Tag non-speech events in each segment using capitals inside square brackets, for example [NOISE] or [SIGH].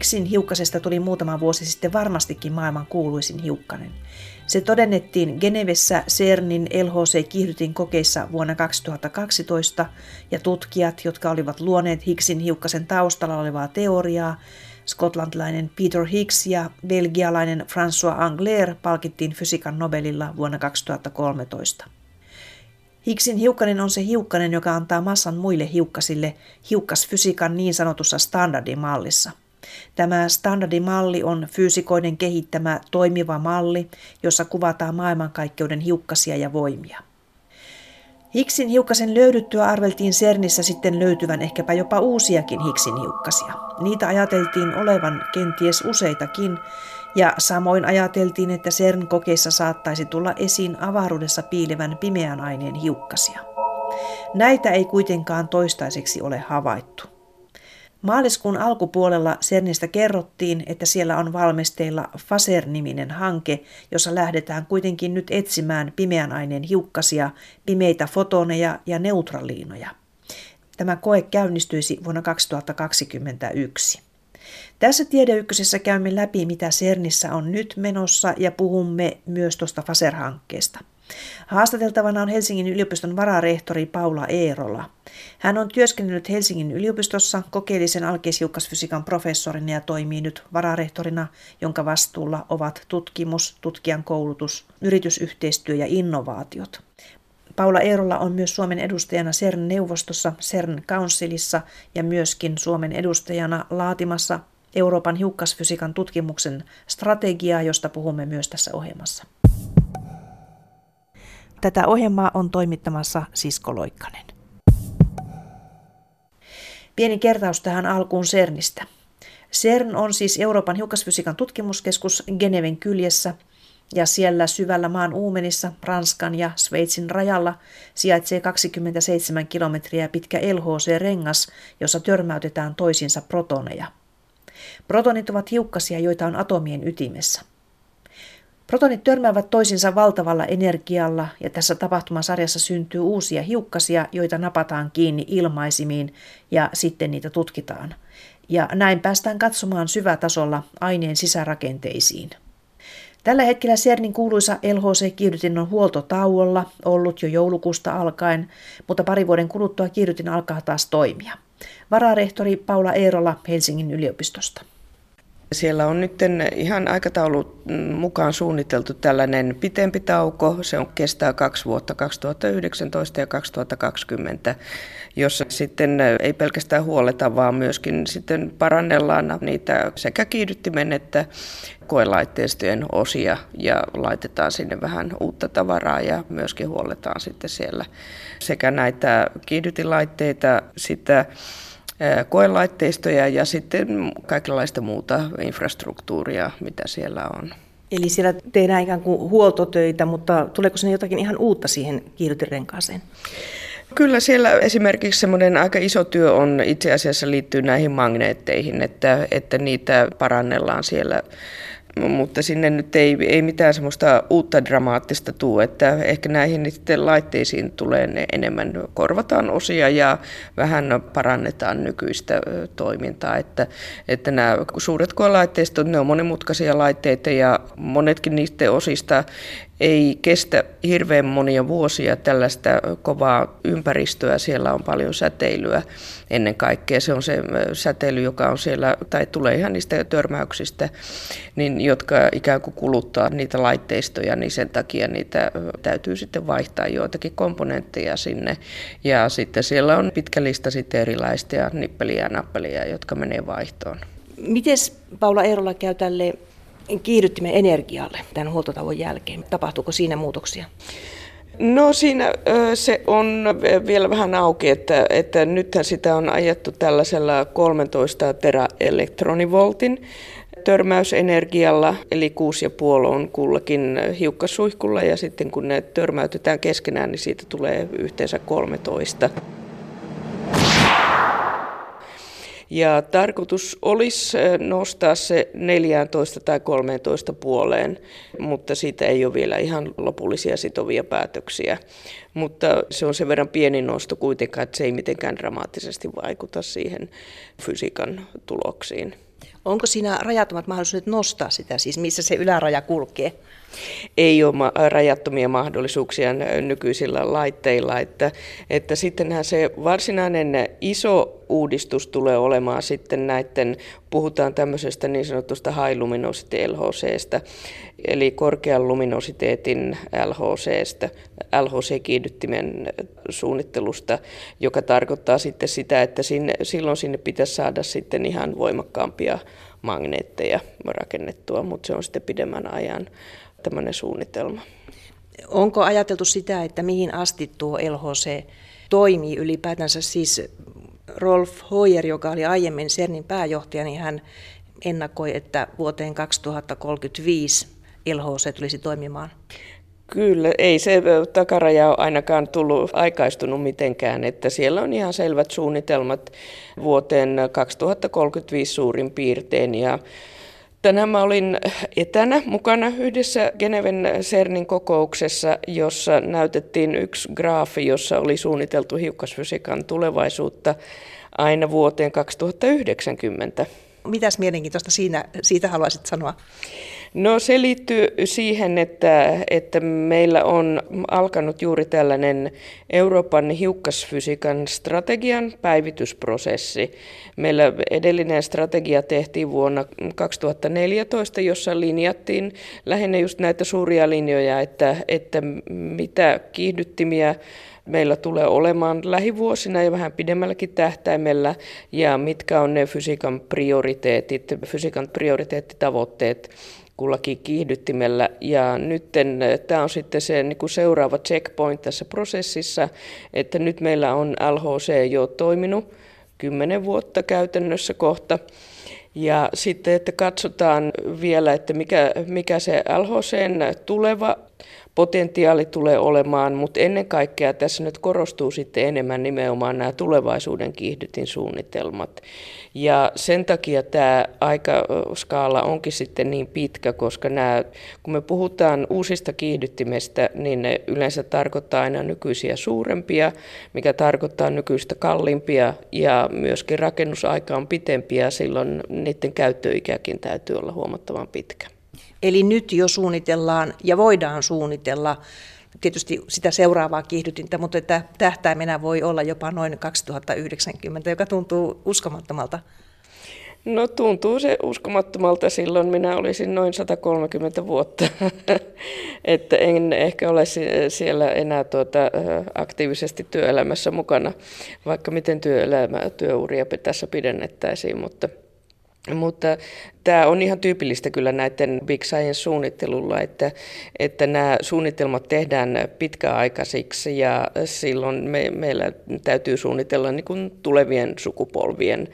Higgsin hiukkasesta tuli muutama vuosi sitten varmastikin maailman kuuluisin hiukkanen. Se todennettiin Genevessä CERNin LHC-kiihdytin kokeissa vuonna 2012 ja tutkijat, jotka olivat luoneet Higgsin hiukkasen taustalla olevaa teoriaa, skotlantilainen Peter Higgs ja belgialainen François Angler palkittiin fysiikan Nobelilla vuonna 2013. Higgsin hiukkanen on se hiukkanen, joka antaa massan muille hiukkasille hiukkasfysiikan niin sanotussa standardimallissa. Tämä standardimalli on fyysikoiden kehittämä toimiva malli, jossa kuvataan maailmankaikkeuden hiukkasia ja voimia. Higgsin hiukkasen löydyttyä arveltiin CERNissä sitten löytyvän ehkäpä jopa uusiakin Higgsin hiukkasia. Niitä ajateltiin olevan kenties useitakin, ja samoin ajateltiin, että CERN-kokeissa saattaisi tulla esiin avaruudessa piilevän pimeän aineen hiukkasia. Näitä ei kuitenkaan toistaiseksi ole havaittu. Maaliskuun alkupuolella CERNistä kerrottiin, että siellä on valmisteilla FASER-niminen hanke, jossa lähdetään kuitenkin nyt etsimään pimeän aineen hiukkasia, pimeitä fotoneja ja neutraliinoja. Tämä koe käynnistyisi vuonna 2021. Tässä Tiedeykkösessä käymme läpi, mitä CERNissä on nyt menossa ja puhumme myös tuosta FASER-hankkeesta. Haastateltavana on Helsingin yliopiston vararehtori Paula Eerola. Hän on työskennellyt Helsingin yliopistossa kokeellisen alkeishiukkasfysiikan professorina ja toimii nyt vararehtorina, jonka vastuulla ovat tutkimus, tutkijan koulutus, yritysyhteistyö ja innovaatiot. Paula Eerola on myös Suomen edustajana CERN-neuvostossa, CERN Councilissa ja myöskin Suomen edustajana laatimassa Euroopan hiukkasfysiikan tutkimuksen strategiaa, josta puhumme myös tässä ohjelmassa. Tätä ohjelmaa on toimittamassa Sisko Loikkanen. Pieni kertaus tähän alkuun CERNistä. CERN on siis Euroopan hiukkasfysiikan tutkimuskeskus Geneven kyljessä ja siellä syvällä maan uumenissa Ranskan ja Sveitsin rajalla sijaitsee 27 kilometriä pitkä LHC-rengas, jossa törmäytetään toisinsa protoneja. Protonit ovat hiukkasia, joita on atomien ytimessä. Protonit törmäävät toisinsa valtavalla energialla ja tässä tapahtumasarjassa syntyy uusia hiukkasia, joita napataan kiinni ilmaisimiin ja sitten niitä tutkitaan. Ja näin päästään katsomaan syvätasolla aineen sisärakenteisiin. Tällä hetkellä CERNin kuuluisa LHC-kiihdytin on huoltotauolla ollut jo joulukuusta alkaen, mutta pari vuoden kuluttua kiihdytin alkaa taas toimia. Vararehtori Paula Eerola Helsingin yliopistosta. Siellä on nyt ihan aikataulut mukaan suunniteltu tällainen pitempi tauko. Se on, kestää kaksi vuotta, 2019 ja 2020, jossa sitten ei pelkästään huoleta, vaan myöskin sitten parannellaan niitä sekä kiihdyttimen että koelaitteistojen osia ja laitetaan sinne vähän uutta tavaraa ja myöskin huoletaan sitten siellä sekä näitä kiihdytilaitteita, sitä koelaitteistoja ja sitten kaikenlaista muuta infrastruktuuria, mitä siellä on. Eli siellä tehdään ikään kuin huoltotöitä, mutta tuleeko sinne jotakin ihan uutta siihen kiihdytinrenkaaseen? Kyllä siellä esimerkiksi semmoinen aika iso työ on itse asiassa liittyy näihin magneetteihin, että, että niitä parannellaan siellä mutta sinne nyt ei, ei mitään semmoista uutta dramaattista tule, että ehkä näihin sitten laitteisiin tulee ne enemmän, korvataan osia ja vähän parannetaan nykyistä toimintaa, että, että nämä suuret koelaitteistot, ne on monimutkaisia laitteita ja monetkin niistä osista ei kestä hirveän monia vuosia tällaista kovaa ympäristöä. Siellä on paljon säteilyä ennen kaikkea. Se on se säteily, joka on siellä, tai tulee ihan niistä törmäyksistä, niin, jotka ikään kuin kuluttaa niitä laitteistoja, niin sen takia niitä täytyy sitten vaihtaa joitakin komponentteja sinne. Ja sitten siellä on pitkä lista sitten erilaisia nippeliä ja nappelia, jotka menee vaihtoon. Miten Paula Eerola käy tälle kiihdyttimen energialle tämän huoltotauon jälkeen? Tapahtuuko siinä muutoksia? No siinä se on vielä vähän auki, että, että nythän sitä on ajettu tällaisella 13 teraelektronivoltin törmäysenergialla, eli 6,5 on kullakin hiukkasuihkulla ja sitten kun ne törmäytetään keskenään, niin siitä tulee yhteensä 13. Ja tarkoitus olisi nostaa se 14 tai 13 puoleen, mutta siitä ei ole vielä ihan lopullisia sitovia päätöksiä. Mutta se on sen verran pieni nosto kuitenkaan, että se ei mitenkään dramaattisesti vaikuta siihen fysiikan tuloksiin. Onko siinä rajattomat mahdollisuudet nostaa sitä, siis missä se yläraja kulkee? Ei ole rajattomia mahdollisuuksia nykyisillä laitteilla, että, että sittenhän se varsinainen iso uudistus tulee olemaan sitten näiden, puhutaan tämmöisestä niin sanotusta high luminosity LHCstä, eli korkean luminositeetin LHCstä, LHC-kiihdyttimen suunnittelusta, joka tarkoittaa sitten sitä, että sinne, silloin sinne pitäisi saada sitten ihan voimakkaampia magneetteja rakennettua, mutta se on sitten pidemmän ajan tämmöinen suunnitelma. Onko ajateltu sitä, että mihin asti tuo LHC toimii ylipäätänsä? Siis Rolf Hoyer, joka oli aiemmin CERNin pääjohtaja, niin hän ennakoi, että vuoteen 2035 LHC tulisi toimimaan. Kyllä, ei se takaraja ole ainakaan tullut aikaistunut mitenkään, että siellä on ihan selvät suunnitelmat vuoteen 2035 suurin piirtein ja Tänään mä olin etänä mukana yhdessä Geneven CERNin kokouksessa, jossa näytettiin yksi graafi, jossa oli suunniteltu hiukkasfysiikan tulevaisuutta aina vuoteen 2090. Mitäs mielenkiintoista siinä, siitä haluaisit sanoa? No se liittyy siihen, että, että meillä on alkanut juuri tällainen Euroopan hiukkasfysiikan strategian päivitysprosessi. Meillä edellinen strategia tehtiin vuonna 2014, jossa linjattiin lähinnä just näitä suuria linjoja, että, että mitä kiihdyttimiä meillä tulee olemaan lähivuosina ja vähän pidemmälläkin tähtäimellä ja mitkä on ne fysiikan prioriteetit, fysiikan prioriteettitavoitteet kullakin kiihdyttimellä. Ja nyt tämä on sitten se niin kuin seuraava checkpoint tässä prosessissa, että nyt meillä on LHC jo toiminut kymmenen vuotta käytännössä kohta. Ja sitten, että katsotaan vielä, että mikä, mikä se LHCn tuleva potentiaali tulee olemaan, mutta ennen kaikkea tässä nyt korostuu sitten enemmän nimenomaan nämä tulevaisuuden kiihdytin suunnitelmat. Ja sen takia tämä aikaskaala onkin sitten niin pitkä, koska nämä, kun me puhutaan uusista kiihdyttimistä, niin ne yleensä tarkoittaa aina nykyisiä suurempia, mikä tarkoittaa nykyistä kalliimpia ja myöskin rakennusaika on pitempiä, silloin niiden käyttöikäkin täytyy olla huomattavan pitkä. Eli nyt jo suunnitellaan ja voidaan suunnitella tietysti sitä seuraavaa kiihdytintä, mutta että tähtäimenä voi olla jopa noin 2090, joka tuntuu uskomattomalta. No tuntuu se uskomattomalta. Silloin minä olisin noin 130 vuotta, [LAUGHS] että en ehkä ole siellä enää tuota, aktiivisesti työelämässä mukana, vaikka miten työelämää, työuria tässä pidennettäisiin, mutta mutta tämä on ihan tyypillistä kyllä näiden Big Science-suunnittelulla, että, että nämä suunnitelmat tehdään pitkäaikaisiksi ja silloin me, meillä täytyy suunnitella niin kuin tulevien sukupolvien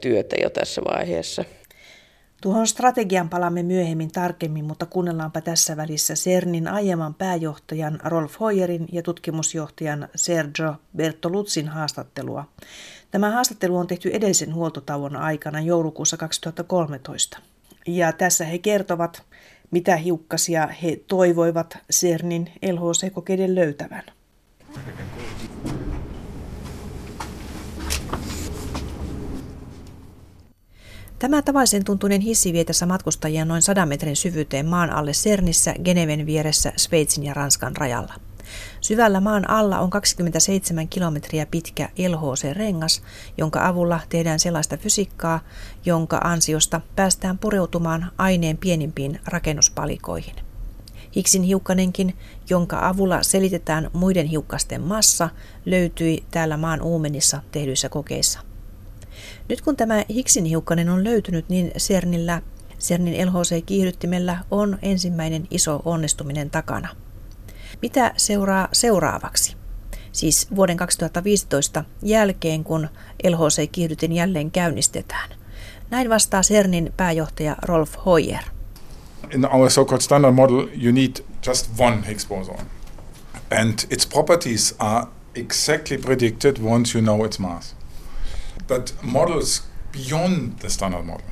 työtä jo tässä vaiheessa. Tuohon strategian palaamme myöhemmin tarkemmin, mutta kuunnellaanpa tässä välissä CERNin aiemman pääjohtajan Rolf Hoyerin ja tutkimusjohtajan Sergio Bertoluzzin haastattelua. Tämä haastattelu on tehty edellisen huoltotauon aikana joulukuussa 2013. Ja tässä he kertovat, mitä hiukkasia he toivoivat CERNin LHC-kokeiden löytävän. Tämä tavallisen tuntuinen hissi vie tässä matkustajia noin 100 metrin syvyyteen maan alle Sernissä Geneven vieressä Sveitsin ja Ranskan rajalla. Syvällä maan alla on 27 kilometriä pitkä LHC-rengas, jonka avulla tehdään sellaista fysiikkaa, jonka ansiosta päästään pureutumaan aineen pienimpiin rakennuspalikoihin. Higgsin hiukkanenkin, jonka avulla selitetään muiden hiukkasten massa, löytyi täällä maan uumenissa tehdyissä kokeissa. Nyt kun tämä Higgsin hiukkanen on löytynyt, niin CERNillä, CERNin LHC-kiihdyttimellä on ensimmäinen iso onnistuminen takana – mitä seuraa seuraavaksi? Siis vuoden 2015 jälkeen, kun LHC-kiihdytin jälleen käynnistetään. Näin vastaa CERNin pääjohtaja Rolf Hoyer. In our so-called standard model, you need just one Higgs boson. And its properties are exactly predicted once you know its mass. But models beyond the standard model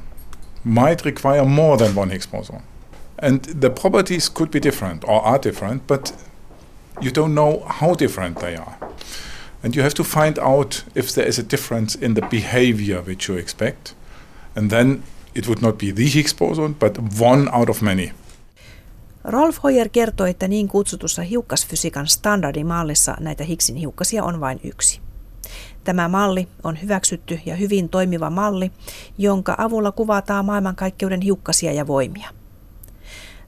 might require more than one Higgs boson. And the properties could be different or are different, but you don't know how different they are. And you have to find out if there is a difference in the behavior which you expect. And then it would not be the Higgs boson, but one out of many. Rolf Hoyer kertoi, että niin kutsutussa hiukkasfysiikan standardimallissa näitä Higgsin hiukkasia on vain yksi. Tämä malli on hyväksytty ja hyvin toimiva malli, jonka avulla kuvataan maailmankaikkeuden hiukkasia ja voimia.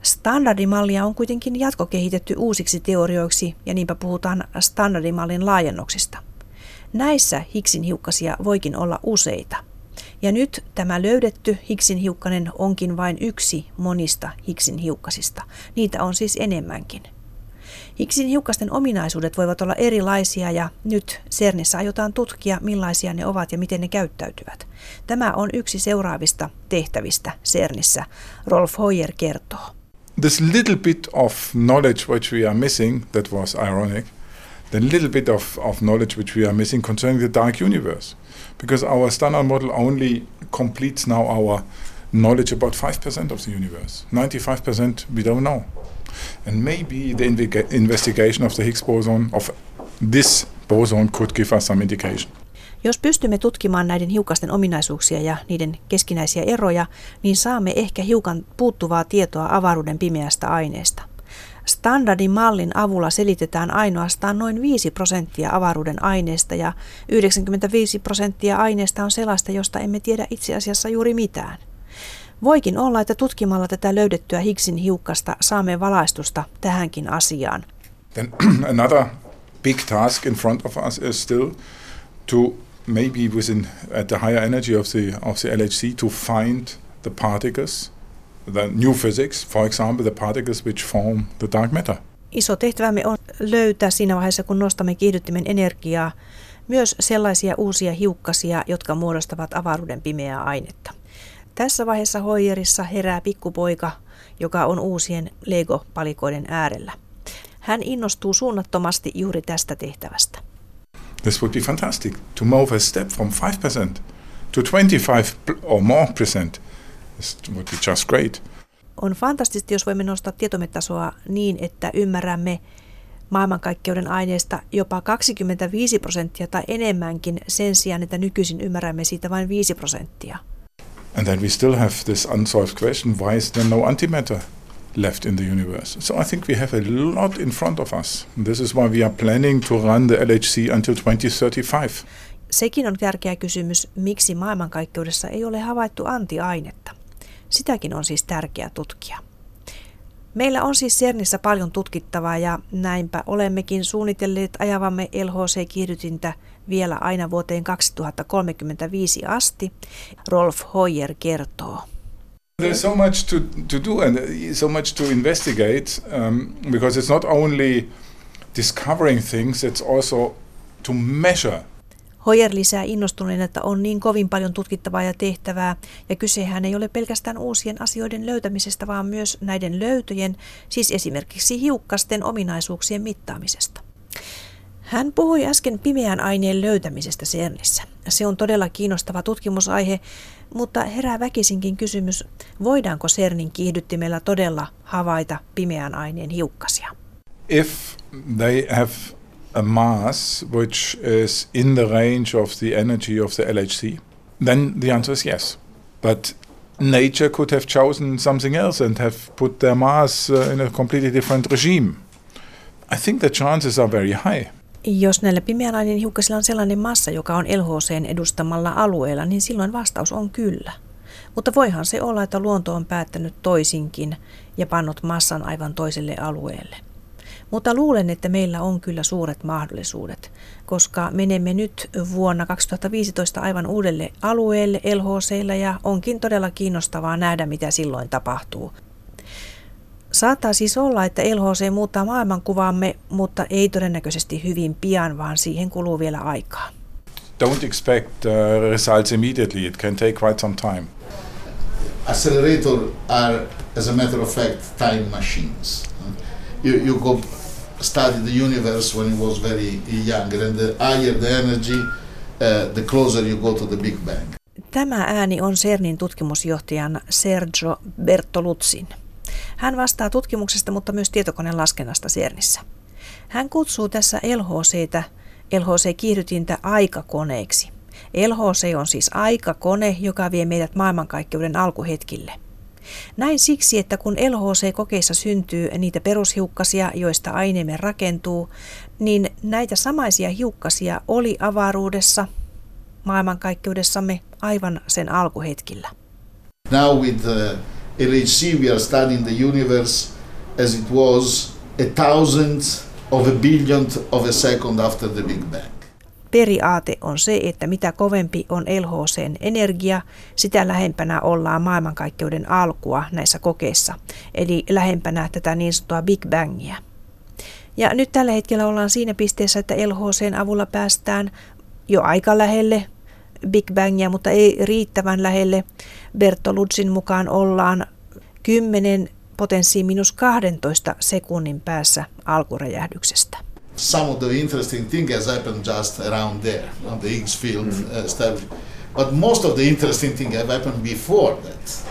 Standardimallia on kuitenkin jatkokehitetty uusiksi teorioiksi ja niinpä puhutaan standardimallin laajennuksista. Näissä Higgsin hiukkasia voikin olla useita – ja nyt tämä löydetty Higgsin hiukkanen onkin vain yksi monista Higgsin hiukkasista. Niitä on siis enemmänkin. Higgsin hiukkasten ominaisuudet voivat olla erilaisia ja nyt CERNissä aiotaan tutkia, millaisia ne ovat ja miten ne käyttäytyvät. Tämä on yksi seuraavista tehtävistä CERNissä, Rolf Hoyer kertoo. This little bit of knowledge which we are missing, that was ironic, the little bit of, of knowledge which we are missing concerning the dark universe. because our standard model only completes now our knowledge about 5% of the universe. 95% we don't know. And maybe the investigation of the Higgs boson, of this boson, could give us some indication. Jos pystymme tutkimaan näiden hiukkasten ominaisuuksia ja niiden keskinäisiä eroja, niin saamme ehkä hiukan puuttuvaa tietoa avaruuden pimeästä aineesta. Standardin mallin avulla selitetään ainoastaan noin 5 prosenttia avaruuden aineesta ja 95 prosenttia aineesta on sellaista, josta emme tiedä itse asiassa juuri mitään. Voikin olla, että tutkimalla tätä löydettyä Higgsin hiukkasta saamme valaistusta tähänkin asiaan. Then [CLEARS THROAT] another big task in front of us is still to maybe within at the higher energy of the of the LHC to find the particles the new physics, for example, the particles which form the dark matter. Iso tehtävämme on löytää siinä vaiheessa, kun nostamme kiihdyttimen energiaa, myös sellaisia uusia hiukkasia, jotka muodostavat avaruuden pimeää ainetta. Tässä vaiheessa Hoyerissa herää pikkupoika, joka on uusien Lego-palikoiden äärellä. Hän innostuu suunnattomasti juuri tästä tehtävästä. This would be fantastic to move a step from 5% to 25 or more percent It would be just great. On fantastista, jos voimme nostaa tietometasoa niin, että ymmärrämme maailmankaikkeuden aineesta jopa 25 prosenttia tai enemmänkin sen sijaan, että nykyisin ymmärrämme siitä vain 5 prosenttia. And then we still have this unsolved question, why is there no antimatter left in the universe? So I think we have a lot in front of us. This is why we are planning to run the LHC until 2035. Sekin on tärkeä kysymys, miksi maailmankaikkeudessa ei ole havaittu antiainetta. Sitäkin on siis tärkeää tutkia. Meillä on siis CERNissä paljon tutkittavaa ja näinpä olemmekin suunnitelleet ajavamme LHC-kiihdytintä vielä aina vuoteen 2035 asti, Rolf Hoyer kertoo. There's so much to, to do and so much to investigate um, because it's not only discovering things, it's also to measure Hoyer lisää innostuneen, että on niin kovin paljon tutkittavaa ja tehtävää, ja kysehän ei ole pelkästään uusien asioiden löytämisestä, vaan myös näiden löytöjen, siis esimerkiksi hiukkasten ominaisuuksien mittaamisesta. Hän puhui äsken pimeän aineen löytämisestä CERNissä. Se on todella kiinnostava tutkimusaihe, mutta herää väkisinkin kysymys, voidaanko CERNin kiihdyttimellä todella havaita pimeän aineen hiukkasia? If they have a mass which is in the range of the energy of the LHC, then the answer is yes. But nature could have chosen something else and have put their mass uh, in a completely different regime. I think the chances are very high. Jos näillä pimeälainen hiukkasilla on sellainen massa, joka on LHCn edustamalla alueella, niin silloin vastaus on kyllä. Mutta voihan se olla, että luonto on päättänyt toisinkin ja pannut massan aivan toiselle alueelle. Mutta luulen, että meillä on kyllä suuret mahdollisuudet, koska menemme nyt vuonna 2015 aivan uudelle alueelle LHCllä ja onkin todella kiinnostavaa nähdä, mitä silloin tapahtuu. Saattaa siis olla, että LHC muuttaa maailmankuvaamme, mutta ei todennäköisesti hyvin pian, vaan siihen kuluu vielä aikaa. Don't expect uh, results immediately. It can take quite some time. Accelerator are, as a matter of fact, time machines. You, you go study the universe when he was very young, and the higher the energy, uh, the closer you go to the Big Bang. Tämä ääni on CERNin tutkimusjohtajan Sergio Bertoluzzin. Hän vastaa tutkimuksesta, mutta myös tietokoneen laskennasta CERNissä. Hän kutsuu tässä LHCtä, LHC-kiihdytintä aikakoneeksi. LHC on siis aikakone, joka vie meidät maailmankaikkeuden alkuhetkille. Näin siksi, että kun LHC-kokeissa syntyy niitä perushiukkasia, joista aineemme rakentuu, niin näitä samaisia hiukkasia oli avaruudessa maailmankaikkeudessamme aivan sen alkuhetkillä. Now with the LHC we are studying the universe as it was a thousandth of a billionth of a second after the Big Bang. Periaate on se, että mitä kovempi on LHCn energia, sitä lähempänä ollaan maailmankaikkeuden alkua näissä kokeissa, eli lähempänä tätä niin sanottua Big Bangia. Ja nyt tällä hetkellä ollaan siinä pisteessä, että LHCn avulla päästään jo aika lähelle Big Bangia, mutta ei riittävän lähelle. Bertoluzzin mukaan ollaan 10 potenssiin minus 12 sekunnin päässä alkuräjähdyksestä. Some of the interesting thing has happened just around there, on the Higgs field mm. uh, But most of the interesting thing have happened before that.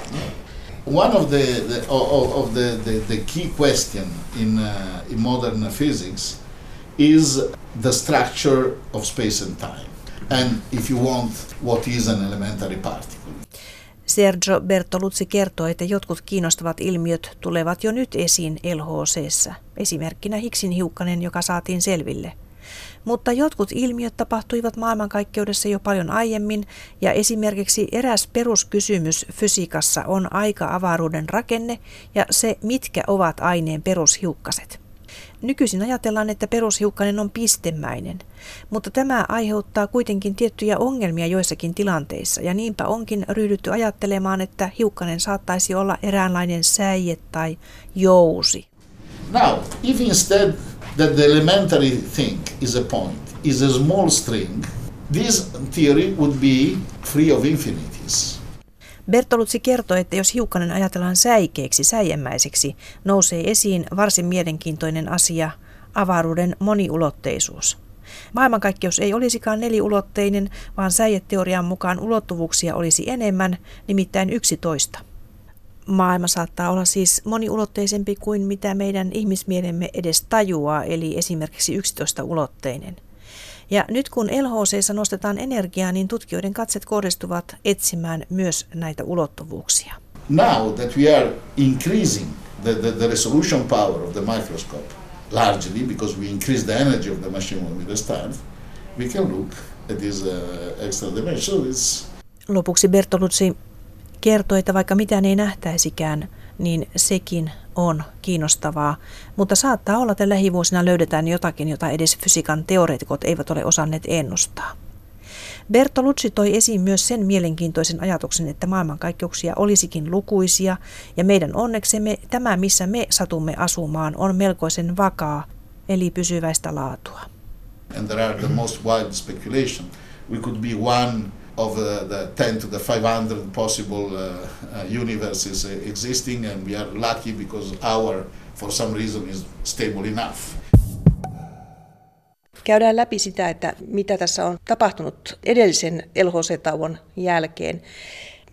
One of the, the of, of the, the, the, key question in, uh, in modern physics is the structure of space and time. And if you want, what is an elementary particle? Sergio Bertoluzzi kertoo, että jotkut kiinnostavat ilmiöt tulevat jo nyt esiin LHCssä, esimerkkinä Higgsin hiukkanen, joka saatiin selville. Mutta jotkut ilmiöt tapahtuivat maailmankaikkeudessa jo paljon aiemmin, ja esimerkiksi eräs peruskysymys fysiikassa on aika-avaruuden rakenne ja se, mitkä ovat aineen perushiukkaset. Nykyisin ajatellaan, että perushiukkanen on pistemäinen, mutta tämä aiheuttaa kuitenkin tiettyjä ongelmia joissakin tilanteissa ja niinpä onkin ryhdytty ajattelemaan, että hiukkanen saattaisi olla eräänlainen säie tai jousi. Now, if instead that the elementary thing is a point, is a small string, this theory would be free of infinities. Bertoluzzi kertoi, että jos hiukkanen ajatellaan säikeeksi, säijämäiseksi, nousee esiin varsin mielenkiintoinen asia, avaruuden moniulotteisuus. Maailmankaikkeus ei olisikaan neliulotteinen, vaan säijeteorian mukaan ulottuvuuksia olisi enemmän, nimittäin 11. Maailma saattaa olla siis moniulotteisempi kuin mitä meidän ihmismielemme edes tajuaa, eli esimerkiksi 11-ulotteinen. Ja nyt kun LHC nostetaan energiaa, niin tutkijoiden katset kohdistuvat etsimään myös näitä ulottuvuuksia. Now that we are increasing the, the, the resolution power of the microscope largely because we increase the energy of the machine when we restart, we can look at this uh, extra dimension. It's... Lopuksi Bertoluzzi kertoi, että vaikka mitään ei nähtäisikään, niin sekin on kiinnostavaa, mutta saattaa olla, että lähivuosina löydetään jotakin, jota edes fysiikan teoreetikot eivät ole osanneet ennustaa. Bertolucci toi esiin myös sen mielenkiintoisen ajatuksen, että maailmankaikkeuksia olisikin lukuisia, ja meidän onneksemme tämä, missä me satumme asumaan, on melkoisen vakaa, eli pysyväistä laatua. And there are the most wide speculation. We could be one of uh, the 10 to the 500 possible uh, uh, universes existing, and we are lucky because our, for some reason, is stable enough. Käydään läpi sitä, että mitä tässä on tapahtunut edellisen LHC-tauon jälkeen.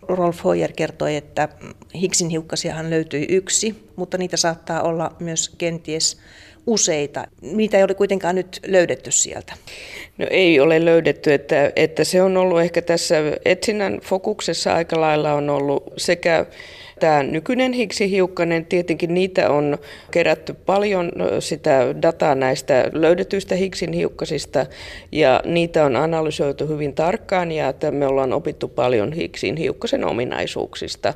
Rolf Hoyer kertoi, että Higgsin hiukkasiahan löytyi yksi, mutta niitä saattaa olla myös kenties useita. Niitä ei ole kuitenkaan nyt löydetty sieltä. No ei ole löydetty, että, että se on ollut ehkä tässä etsinnän fokuksessa aika lailla on ollut sekä tämä nykyinen Higgs-hiukkanen, tietenkin niitä on kerätty paljon sitä dataa näistä löydetyistä Higgsin hiukkasista ja niitä on analysoitu hyvin tarkkaan ja että me ollaan opittu paljon Higgsin hiukkasen ominaisuuksista.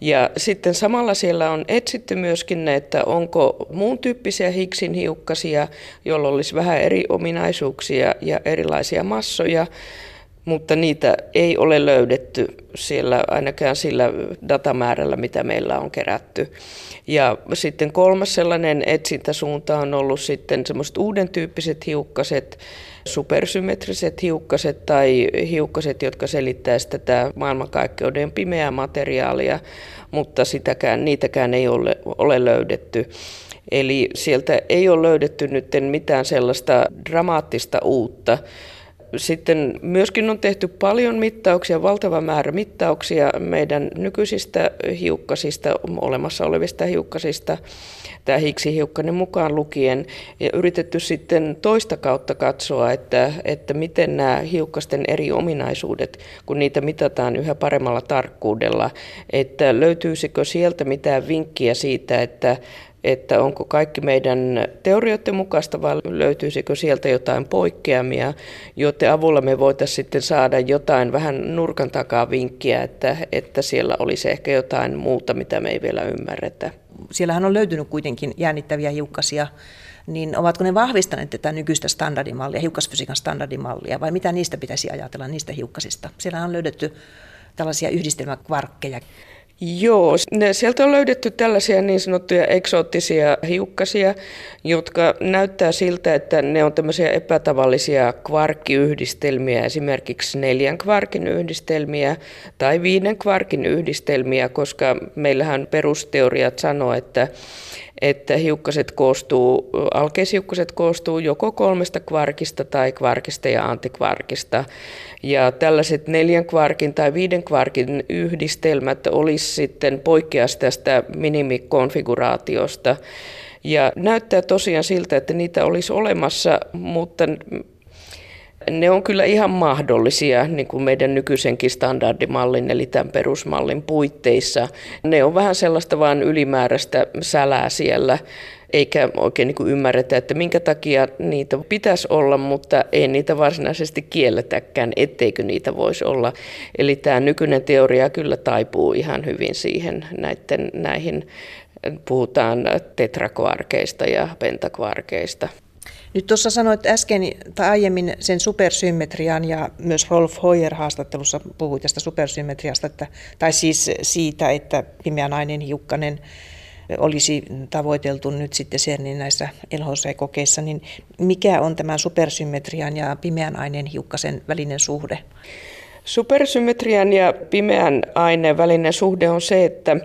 Ja sitten samalla siellä on etsitty myöskin, että onko muun tyyppisiä Higgsin hiukkasia, joilla olisi vähän eri ominaisuuksia ja erilaisia massoja, mutta niitä ei ole löydetty siellä ainakaan sillä datamäärällä, mitä meillä on kerätty. Ja sitten kolmas sellainen etsintäsuunta on ollut sitten semmoiset uuden tyyppiset hiukkaset, supersymmetriset hiukkaset tai hiukkaset, jotka selittäisivät tätä maailmankaikkeuden pimeää materiaalia, mutta sitäkään, niitäkään ei ole, ole löydetty. Eli sieltä ei ole löydetty nyt mitään sellaista dramaattista uutta sitten myöskin on tehty paljon mittauksia, valtava määrä mittauksia meidän nykyisistä hiukkasista, olemassa olevista hiukkasista, tämä hiukkanen mukaan lukien, ja yritetty sitten toista kautta katsoa, että, että miten nämä hiukkasten eri ominaisuudet, kun niitä mitataan yhä paremmalla tarkkuudella, että löytyisikö sieltä mitään vinkkiä siitä, että että onko kaikki meidän teorioiden mukaista vai löytyisikö sieltä jotain poikkeamia, joiden avulla me voitaisiin sitten saada jotain vähän nurkan takaa vinkkiä, että, että siellä olisi ehkä jotain muuta, mitä me ei vielä ymmärretä. Siellähän on löytynyt kuitenkin jännittäviä hiukkasia, niin ovatko ne vahvistaneet tätä nykyistä standardimallia, hiukkasfysiikan standardimallia, vai mitä niistä pitäisi ajatella, niistä hiukkasista? Siellä on löydetty tällaisia yhdistelmäkvarkkeja. Joo, ne, sieltä on löydetty tällaisia niin sanottuja eksoottisia hiukkasia, jotka näyttää siltä, että ne on tämmöisiä epätavallisia kvarkkiyhdistelmiä, esimerkiksi neljän kvarkin yhdistelmiä tai viiden kvarkin yhdistelmiä, koska meillähän perusteoriat sanoo, että että hiukkaset koostuu, alkeishiukkaset koostuu joko kolmesta kvarkista tai kvarkista ja antikvarkista. Ja tällaiset neljän kvarkin tai viiden kvarkin yhdistelmät olisi sitten poikkeas tästä minimikonfiguraatiosta. Ja näyttää tosiaan siltä, että niitä olisi olemassa, mutta ne on kyllä ihan mahdollisia niin kuin meidän nykyisenkin standardimallin, eli tämän perusmallin puitteissa. Ne on vähän sellaista vain ylimääräistä sälää siellä, eikä oikein niin kuin ymmärretä, että minkä takia niitä pitäisi olla, mutta ei niitä varsinaisesti kielletäkään, etteikö niitä voisi olla. Eli tämä nykyinen teoria kyllä taipuu ihan hyvin siihen näiden, näihin, puhutaan tetrakvarkeista ja pentakvarkeista. Nyt tuossa sanoit äsken tai aiemmin sen supersymmetrian ja myös Rolf Hoyer haastattelussa puhui tästä supersymmetriasta, että, tai siis siitä, että pimeä nainen hiukkanen olisi tavoiteltu nyt sitten CERNin näissä LHC-kokeissa, niin mikä on tämän supersymmetrian ja pimeän aineen hiukkasen välinen suhde? Supersymmetrian ja pimeän aineen välinen suhde on se, että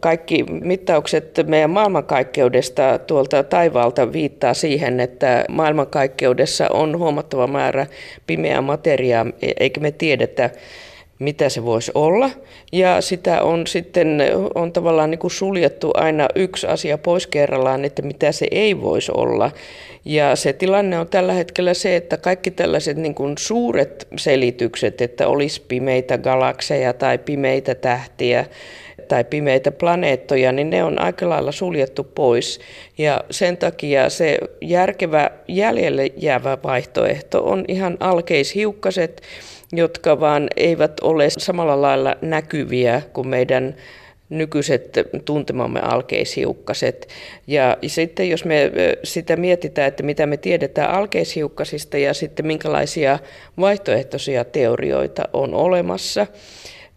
kaikki mittaukset meidän maailmankaikkeudesta tuolta taivaalta viittaa siihen, että maailmankaikkeudessa on huomattava määrä pimeää materiaa, eikä me tiedetä, mitä se voisi olla. Ja sitä on sitten on tavallaan niin kuin suljettu aina yksi asia pois kerrallaan, että mitä se ei voisi olla. Ja se tilanne on tällä hetkellä se, että kaikki tällaiset niin kuin suuret selitykset, että olisi pimeitä galakseja tai pimeitä tähtiä, tai pimeitä planeettoja, niin ne on aika lailla suljettu pois. Ja sen takia se järkevä jäljelle jäävä vaihtoehto on ihan alkeishiukkaset, jotka vaan eivät ole samalla lailla näkyviä kuin meidän nykyiset tuntemamme alkeishiukkaset. Ja sitten jos me sitä mietitään, että mitä me tiedetään alkeishiukkasista ja sitten minkälaisia vaihtoehtoisia teorioita on olemassa,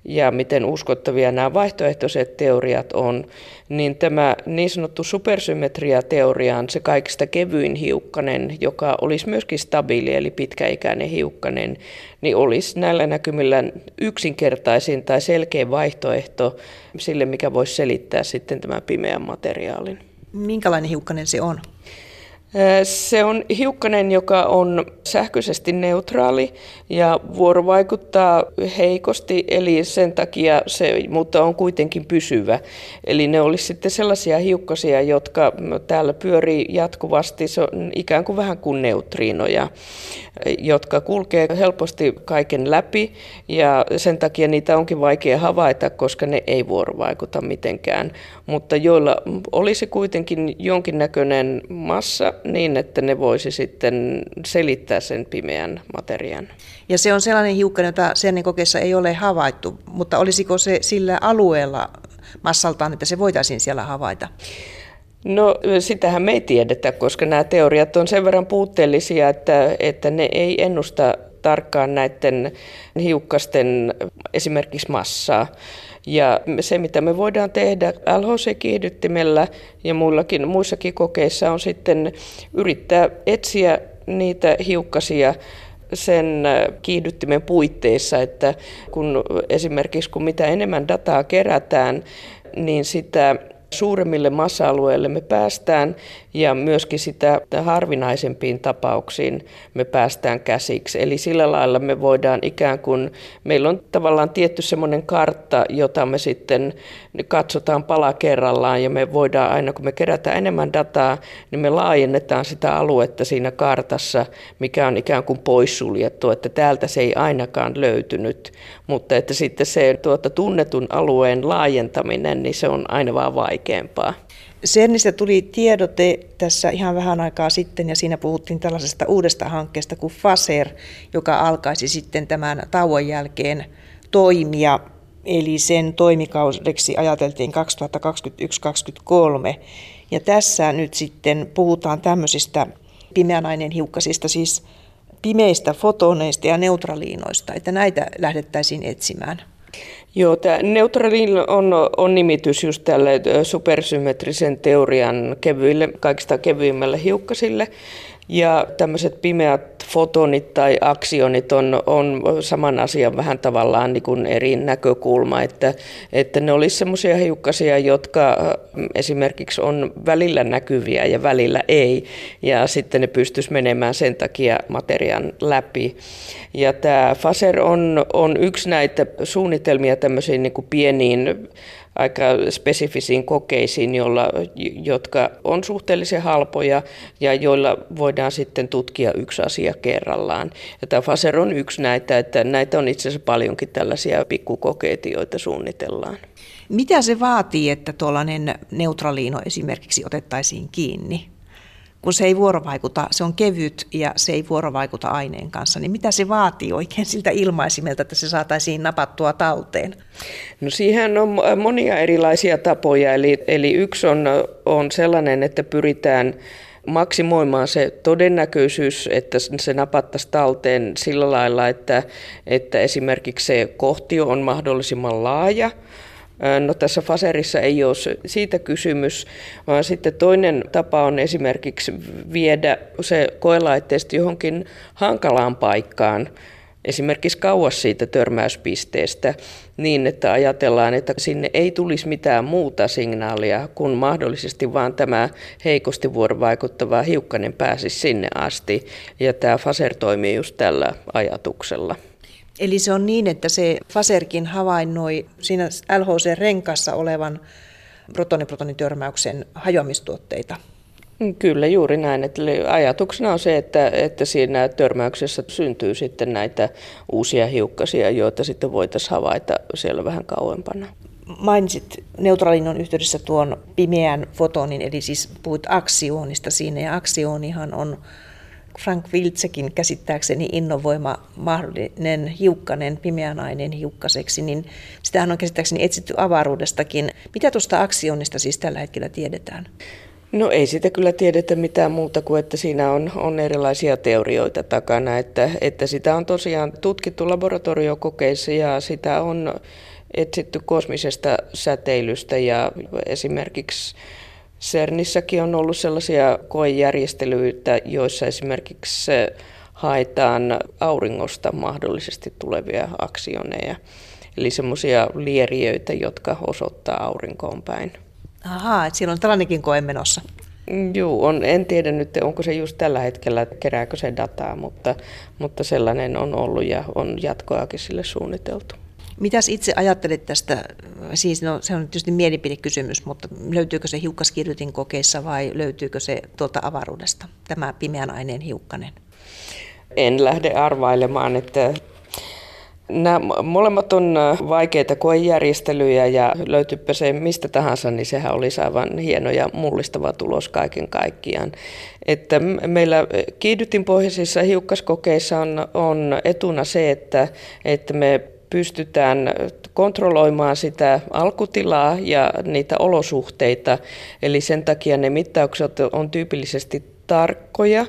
ja miten uskottavia nämä vaihtoehtoiset teoriat on, niin tämä niin sanottu supersymmetria-teoria on se kaikista kevyin hiukkanen, joka olisi myöskin stabiili eli pitkäikäinen hiukkanen, niin olisi näillä näkymillä yksinkertaisin tai selkeä vaihtoehto sille, mikä voisi selittää sitten tämän pimeän materiaalin. Minkälainen hiukkanen se on? Se on hiukkanen, joka on sähköisesti neutraali ja vuorovaikuttaa heikosti, eli sen takia se, mutta on kuitenkin pysyvä. Eli ne olisi sitten sellaisia hiukkasia, jotka täällä pyörii jatkuvasti, se on ikään kuin vähän kuin neutriinoja, jotka kulkee helposti kaiken läpi ja sen takia niitä onkin vaikea havaita, koska ne ei vuorovaikuta mitenkään, mutta joilla olisi kuitenkin jonkinnäköinen massa, niin, että ne voisi sitten selittää sen pimeän materiaan. Ja se on sellainen hiukkanen, jota sen kokeessa ei ole havaittu, mutta olisiko se sillä alueella massaltaan, että se voitaisiin siellä havaita? No sitähän me ei tiedetä, koska nämä teoriat on sen verran puutteellisia, että, että ne ei ennusta tarkkaan näiden hiukkasten esimerkiksi massaa. Ja se, mitä me voidaan tehdä LHC-kiihdyttimellä ja muillakin, muissakin kokeissa, on sitten yrittää etsiä niitä hiukkasia sen kiihdyttimen puitteissa, että kun esimerkiksi kun mitä enemmän dataa kerätään, niin sitä suuremmille massa-alueille me päästään ja myöskin sitä harvinaisempiin tapauksiin me päästään käsiksi. Eli sillä lailla me voidaan ikään kuin, meillä on tavallaan tietty semmoinen kartta, jota me sitten katsotaan pala kerrallaan ja me voidaan aina kun me kerätään enemmän dataa, niin me laajennetaan sitä aluetta siinä kartassa, mikä on ikään kuin poissuljettu, että täältä se ei ainakaan löytynyt, mutta että sitten se tuota, tunnetun alueen laajentaminen, niin se on aina vaan vaikeampaa. CERNistä tuli tiedote tässä ihan vähän aikaa sitten ja siinä puhuttiin tällaisesta uudesta hankkeesta kuin FASER, joka alkaisi sitten tämän tauon jälkeen toimia. Eli sen toimikaudeksi ajateltiin 2021-2023. Ja tässä nyt sitten puhutaan tämmöisistä pimeän aineen hiukkasista, siis pimeistä fotoneista ja neutraliinoista, että näitä lähdettäisiin etsimään. Joo, tämä neutraliin on, on nimitys just tälle supersymmetrisen teorian kevyille, kaikista kevyimmälle hiukkasille. Ja tämmöiset pimeät fotonit tai aksionit on, on saman asian vähän tavallaan niin kuin eri näkökulma, että, että ne olisi semmoisia hiukkasia, jotka esimerkiksi on välillä näkyviä ja välillä ei, ja sitten ne pystyisi menemään sen takia materiaan läpi. Ja tämä FASER on, on yksi näitä suunnitelmia tämmöisiin niin kuin pieniin aika spesifisiin kokeisiin, jolla, jotka on suhteellisen halpoja ja joilla voidaan sitten tutkia yksi asia kerrallaan. Ja tämä FASER on yksi näitä, että näitä on itse asiassa paljonkin tällaisia pikkukokeita, joita suunnitellaan. Mitä se vaatii, että tuollainen neutraliino esimerkiksi otettaisiin kiinni? Kun se ei vuorovaikuta, se on kevyt ja se ei vuorovaikuta aineen kanssa, niin mitä se vaatii oikein siltä ilmaisimelta, että se saataisiin napattua talteen? No siihen on monia erilaisia tapoja, eli, eli yksi on, on sellainen, että pyritään maksimoimaan se todennäköisyys, että se napattaisi talteen sillä lailla, että, että esimerkiksi se kohtio on mahdollisimman laaja, No tässä Faserissa ei ole siitä kysymys, vaan sitten toinen tapa on esimerkiksi viedä se koelaitteisto johonkin hankalaan paikkaan, esimerkiksi kauas siitä törmäyspisteestä, niin että ajatellaan, että sinne ei tulisi mitään muuta signaalia, kun mahdollisesti vaan tämä heikosti vuorovaikuttava hiukkanen pääsisi sinne asti. Ja tämä Faser toimii just tällä ajatuksella. Eli se on niin, että se Faserkin havainnoi siinä LHC-renkassa olevan protoniprotonitörmäyksen hajoamistuotteita. Kyllä, juuri näin. Että ajatuksena on se, että, että siinä törmäyksessä syntyy sitten näitä uusia hiukkasia, joita sitten voitaisiin havaita siellä vähän kauempana. Mainitsit neutraalinon yhteydessä tuon pimeän fotonin, eli siis puhuit aksioonista siinä, ja aksioonihan on Frank Wiltsekin käsittääkseni innovoima mahdollinen hiukkanen, pimeän aineen hiukkaseksi, niin sitähän on käsittääkseni etsitty avaruudestakin. Mitä tuosta aksionista siis tällä hetkellä tiedetään? No ei sitä kyllä tiedetä mitään muuta kuin, että siinä on, on erilaisia teorioita takana, että, että sitä on tosiaan tutkittu laboratoriokokeissa ja sitä on etsitty kosmisesta säteilystä ja esimerkiksi CERNissäkin on ollut sellaisia koejärjestelyitä, joissa esimerkiksi haetaan auringosta mahdollisesti tulevia aksioneja. Eli semmoisia lieriöitä, jotka osoittaa aurinkoon päin. Ahaa, että siellä on tällainenkin koe menossa. Joo, on, en tiedä nyt, onko se just tällä hetkellä, kerääkö se dataa, mutta, mutta sellainen on ollut ja on jatkoakin sille suunniteltu. Mitäs itse ajattelet tästä, siis no, se on tietysti mielipidekysymys, mutta löytyykö se hiukkaskirjoitin kokeissa vai löytyykö se tuolta avaruudesta, tämä pimeän aineen hiukkanen? En lähde arvailemaan, että Nämä molemmat on vaikeita koejärjestelyjä ja löytyypä se mistä tahansa, niin sehän olisi aivan hieno ja mullistava tulos kaiken kaikkiaan. Että meillä kiihdytinpohjaisissa hiukkaskokeissa on, on etuna se, että, että me pystytään kontrolloimaan sitä alkutilaa ja niitä olosuhteita. Eli sen takia ne mittaukset on tyypillisesti tarkkoja.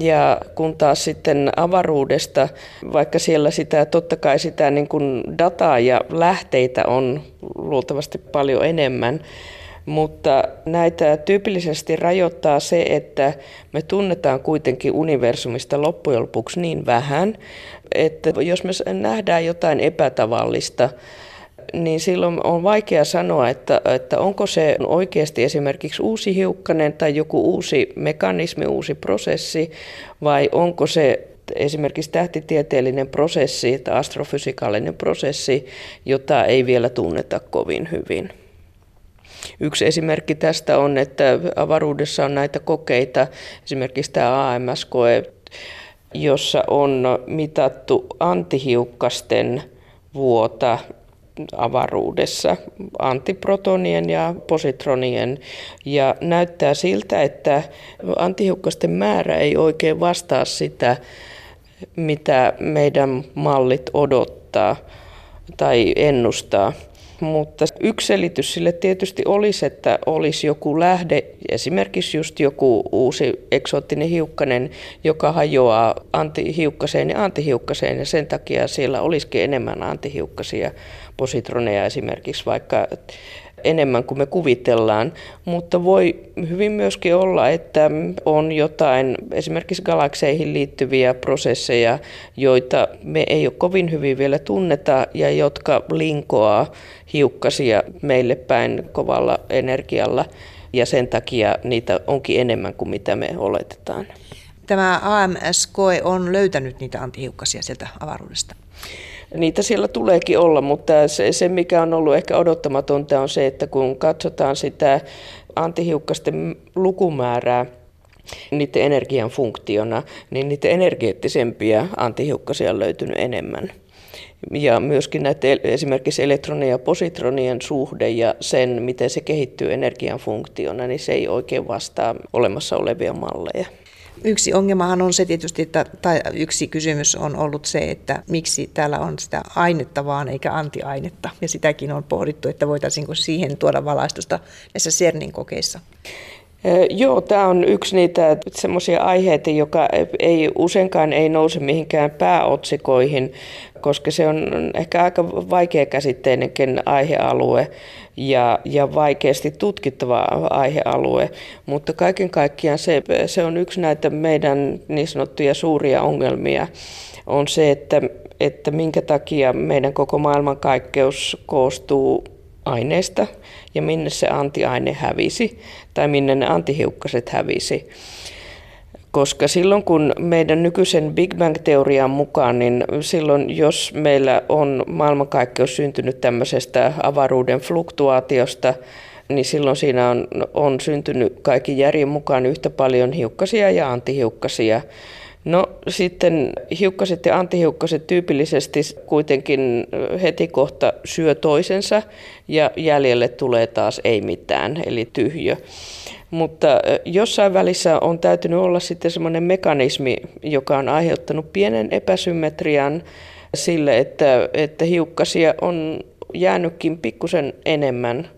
Ja kun taas sitten avaruudesta, vaikka siellä sitä totta kai sitä niin kuin dataa ja lähteitä on luultavasti paljon enemmän, mutta näitä tyypillisesti rajoittaa se, että me tunnetaan kuitenkin universumista loppujen lopuksi niin vähän, että jos me nähdään jotain epätavallista, niin silloin on vaikea sanoa, että, että onko se oikeasti esimerkiksi uusi hiukkanen tai joku uusi mekanismi, uusi prosessi, vai onko se esimerkiksi tähtitieteellinen prosessi tai astrofysikaalinen prosessi, jota ei vielä tunneta kovin hyvin. Yksi esimerkki tästä on, että avaruudessa on näitä kokeita, esimerkiksi tämä AMS-koe, jossa on mitattu antihiukkasten vuota avaruudessa antiprotonien ja positronien ja näyttää siltä, että antihiukkasten määrä ei oikein vastaa sitä, mitä meidän mallit odottaa tai ennustaa. Mutta yksi selitys sille tietysti olisi, että olisi joku lähde, esimerkiksi just joku uusi eksoottinen hiukkanen, joka hajoaa antihiukkaseen ja antihiukkaseen, ja sen takia siellä olisikin enemmän antihiukkasia positroneja esimerkiksi, vaikka enemmän kuin me kuvitellaan, mutta voi hyvin myöskin olla, että on jotain esimerkiksi galakseihin liittyviä prosesseja, joita me ei ole kovin hyvin vielä tunneta ja jotka linkoaa hiukkasia meille päin kovalla energialla ja sen takia niitä onkin enemmän kuin mitä me oletetaan. Tämä AMS-koe on löytänyt niitä antihiukkasia sieltä avaruudesta. Niitä siellä tuleekin olla, mutta se, se mikä on ollut ehkä odottamatonta on se, että kun katsotaan sitä antihiukkasten lukumäärää, niiden energian funktiona, niin niitä energeettisempia antihiukkasia on löytynyt enemmän. Ja myöskin näiden esimerkiksi elektronien ja positronien suhde ja sen, miten se kehittyy energian funktiona, niin se ei oikein vastaa olemassa olevia malleja. Yksi ongelmahan on se tietysti, että, tai yksi kysymys on ollut se, että miksi täällä on sitä ainetta vaan eikä antiainetta. Ja sitäkin on pohdittu, että voitaisiinko siihen tuoda valaistusta näissä CERNin kokeissa. Joo, tämä on yksi niitä semmoisia aiheita, joka ei useinkaan ei nouse mihinkään pääotsikoihin, koska se on ehkä aika vaikea käsitteinenkin aihealue ja, ja vaikeasti tutkittava aihealue, mutta kaiken kaikkiaan se, se on yksi näitä meidän niin sanottuja suuria ongelmia, on se, että, että minkä takia meidän koko maailmankaikkeus koostuu aineesta ja minne se antiaine hävisi tai minne ne antihiukkaset hävisi koska silloin kun meidän nykyisen Big Bang-teorian mukaan, niin silloin jos meillä on maailmankaikkeus syntynyt tämmöisestä avaruuden fluktuaatiosta, niin silloin siinä on, on syntynyt kaikki järjen mukaan yhtä paljon hiukkasia ja antihiukkasia. No sitten hiukkaset ja antihiukkaset tyypillisesti kuitenkin heti kohta syö toisensa ja jäljelle tulee taas ei mitään, eli tyhjö. Mutta jossain välissä on täytynyt olla sitten semmoinen mekanismi, joka on aiheuttanut pienen epäsymmetrian sille, että, että hiukkasia on jäänytkin pikkusen enemmän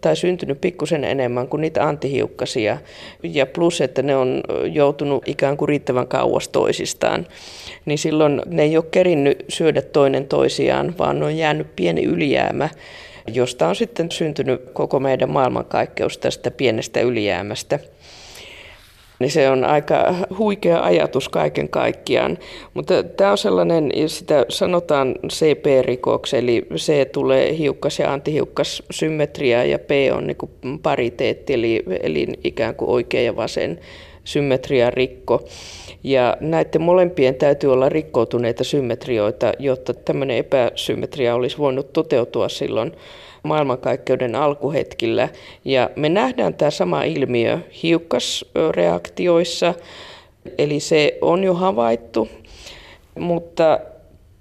tai syntynyt pikkusen enemmän kuin niitä antihiukkasia. Ja plus, että ne on joutunut ikään kuin riittävän kauas toisistaan. Niin silloin ne ei ole kerinnyt syödä toinen toisiaan, vaan on jäänyt pieni ylijäämä josta on sitten syntynyt koko meidän maailmankaikkeus tästä pienestä ylijäämästä. Niin se on aika huikea ajatus kaiken kaikkiaan. Mutta tämä on sellainen, sitä sanotaan CP-rikoksi, eli C tulee hiukkas- ja antihiukkas-symmetria ja P on niin pariteetti, eli, eli ikään kuin oikea ja vasen symmetria rikko. Ja näiden molempien täytyy olla rikkoutuneita symmetrioita, jotta tämmöinen epäsymmetria olisi voinut toteutua silloin maailmankaikkeuden alkuhetkillä. Ja me nähdään tämä sama ilmiö hiukkasreaktioissa, eli se on jo havaittu, mutta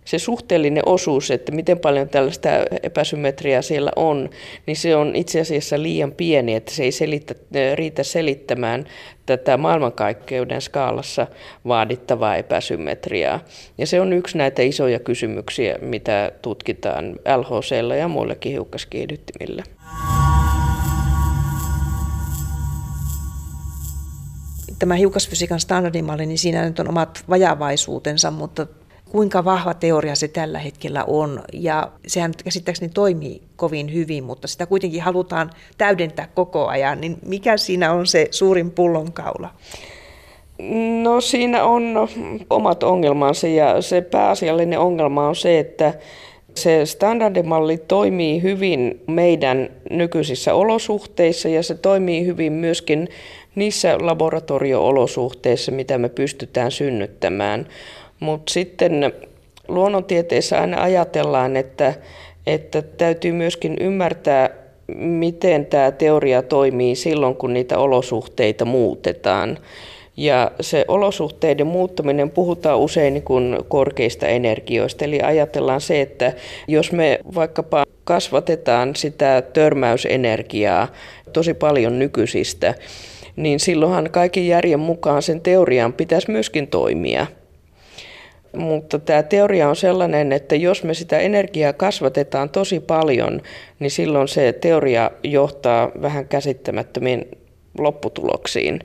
se suhteellinen osuus, että miten paljon tällaista epäsymmetriaa siellä on, niin se on itse asiassa liian pieni, että se ei selitä, riitä selittämään tätä maailmankaikkeuden skaalassa vaadittavaa epäsymmetriaa. Ja se on yksi näitä isoja kysymyksiä, mitä tutkitaan LHC ja muillekin hiukkaskiihdyttimillä. Tämä hiukkasfysiikan standardimalli, niin siinä nyt on omat vajavaisuutensa, mutta kuinka vahva teoria se tällä hetkellä on. Ja sehän käsittääkseni toimii kovin hyvin, mutta sitä kuitenkin halutaan täydentää koko ajan. Niin mikä siinä on se suurin pullonkaula? No siinä on omat ongelmansa ja se pääasiallinen ongelma on se, että Se standardimalli toimii hyvin meidän nykyisissä olosuhteissa ja se toimii hyvin myöskin niissä laboratorio-olosuhteissa, mitä me pystytään synnyttämään. Mutta sitten luonnontieteissä aina ajatellaan, että, että täytyy myöskin ymmärtää, miten tämä teoria toimii silloin, kun niitä olosuhteita muutetaan. Ja se olosuhteiden muuttuminen, puhutaan usein niin kuin korkeista energioista, eli ajatellaan se, että jos me vaikkapa kasvatetaan sitä törmäysenergiaa tosi paljon nykyisistä, niin silloinhan kaiken järjen mukaan sen teorian pitäisi myöskin toimia. Mutta tämä teoria on sellainen, että jos me sitä energiaa kasvatetaan tosi paljon, niin silloin se teoria johtaa vähän käsittämättömiin lopputuloksiin.